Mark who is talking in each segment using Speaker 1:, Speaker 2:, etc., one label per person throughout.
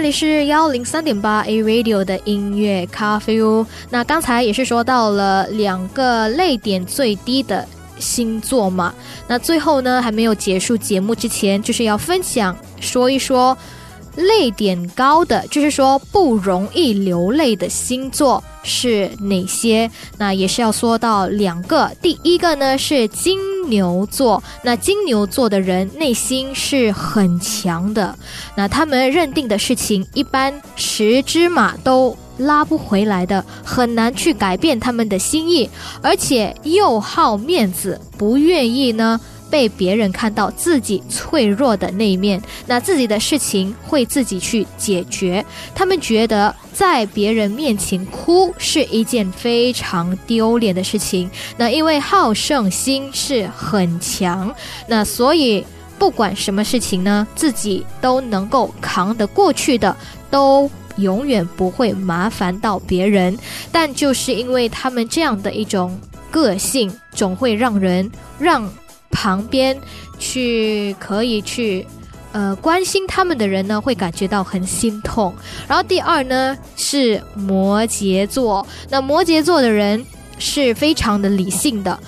Speaker 1: 这里是幺零三点八 A Radio 的音乐咖啡屋。那刚才也是说到了两个泪点最低的星座嘛。那最后呢，还没有结束节目之前，就是要分享说一说泪点高的，就是说不容易流泪的星座。是哪些？那也是要说到两个。第一个呢是金牛座，那金牛座的人内心是很强的，那他们认定的事情一般十只马都拉不回来的，很难去改变他们的心意，而且又好面子，不愿意呢。被别人看到自己脆弱的那一面，那自己的事情会自己去解决。他们觉得在别人面前哭是一件非常丢脸的事情。那因为好胜心是很强，那所以不管什么事情呢，自己都能够扛得过去的，都永远不会麻烦到别人。但就是因为他们这样的一种个性，总会让人让。旁边去可以去，呃，关心他们的人呢，会感觉到很心痛。然后第二呢是摩羯座，那摩羯座的人是非常的理性的。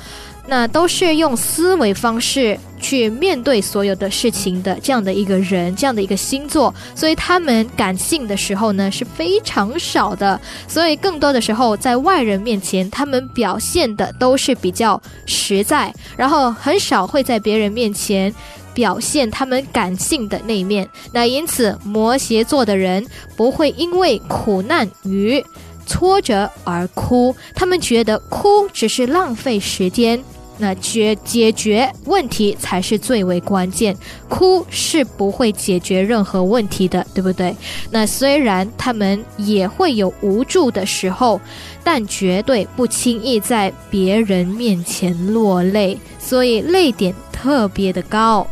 Speaker 1: 那都是用思维方式去面对所有的事情的这样的一个人，这样的一个星座，所以他们感性的时候呢是非常少的，所以更多的时候在外人面前，他们表现的都是比较实在，然后很少会在别人面前表现他们感性的那一面。那因此，摩羯座的人不会因为苦难与。挫折而哭，他们觉得哭只是浪费时间，那解解决问题才是最为关键。哭是不会解决任何问题的，对不对？那虽然他们也会有无助的时候，但绝对不轻易在别人面前落泪，所以泪点特别的高。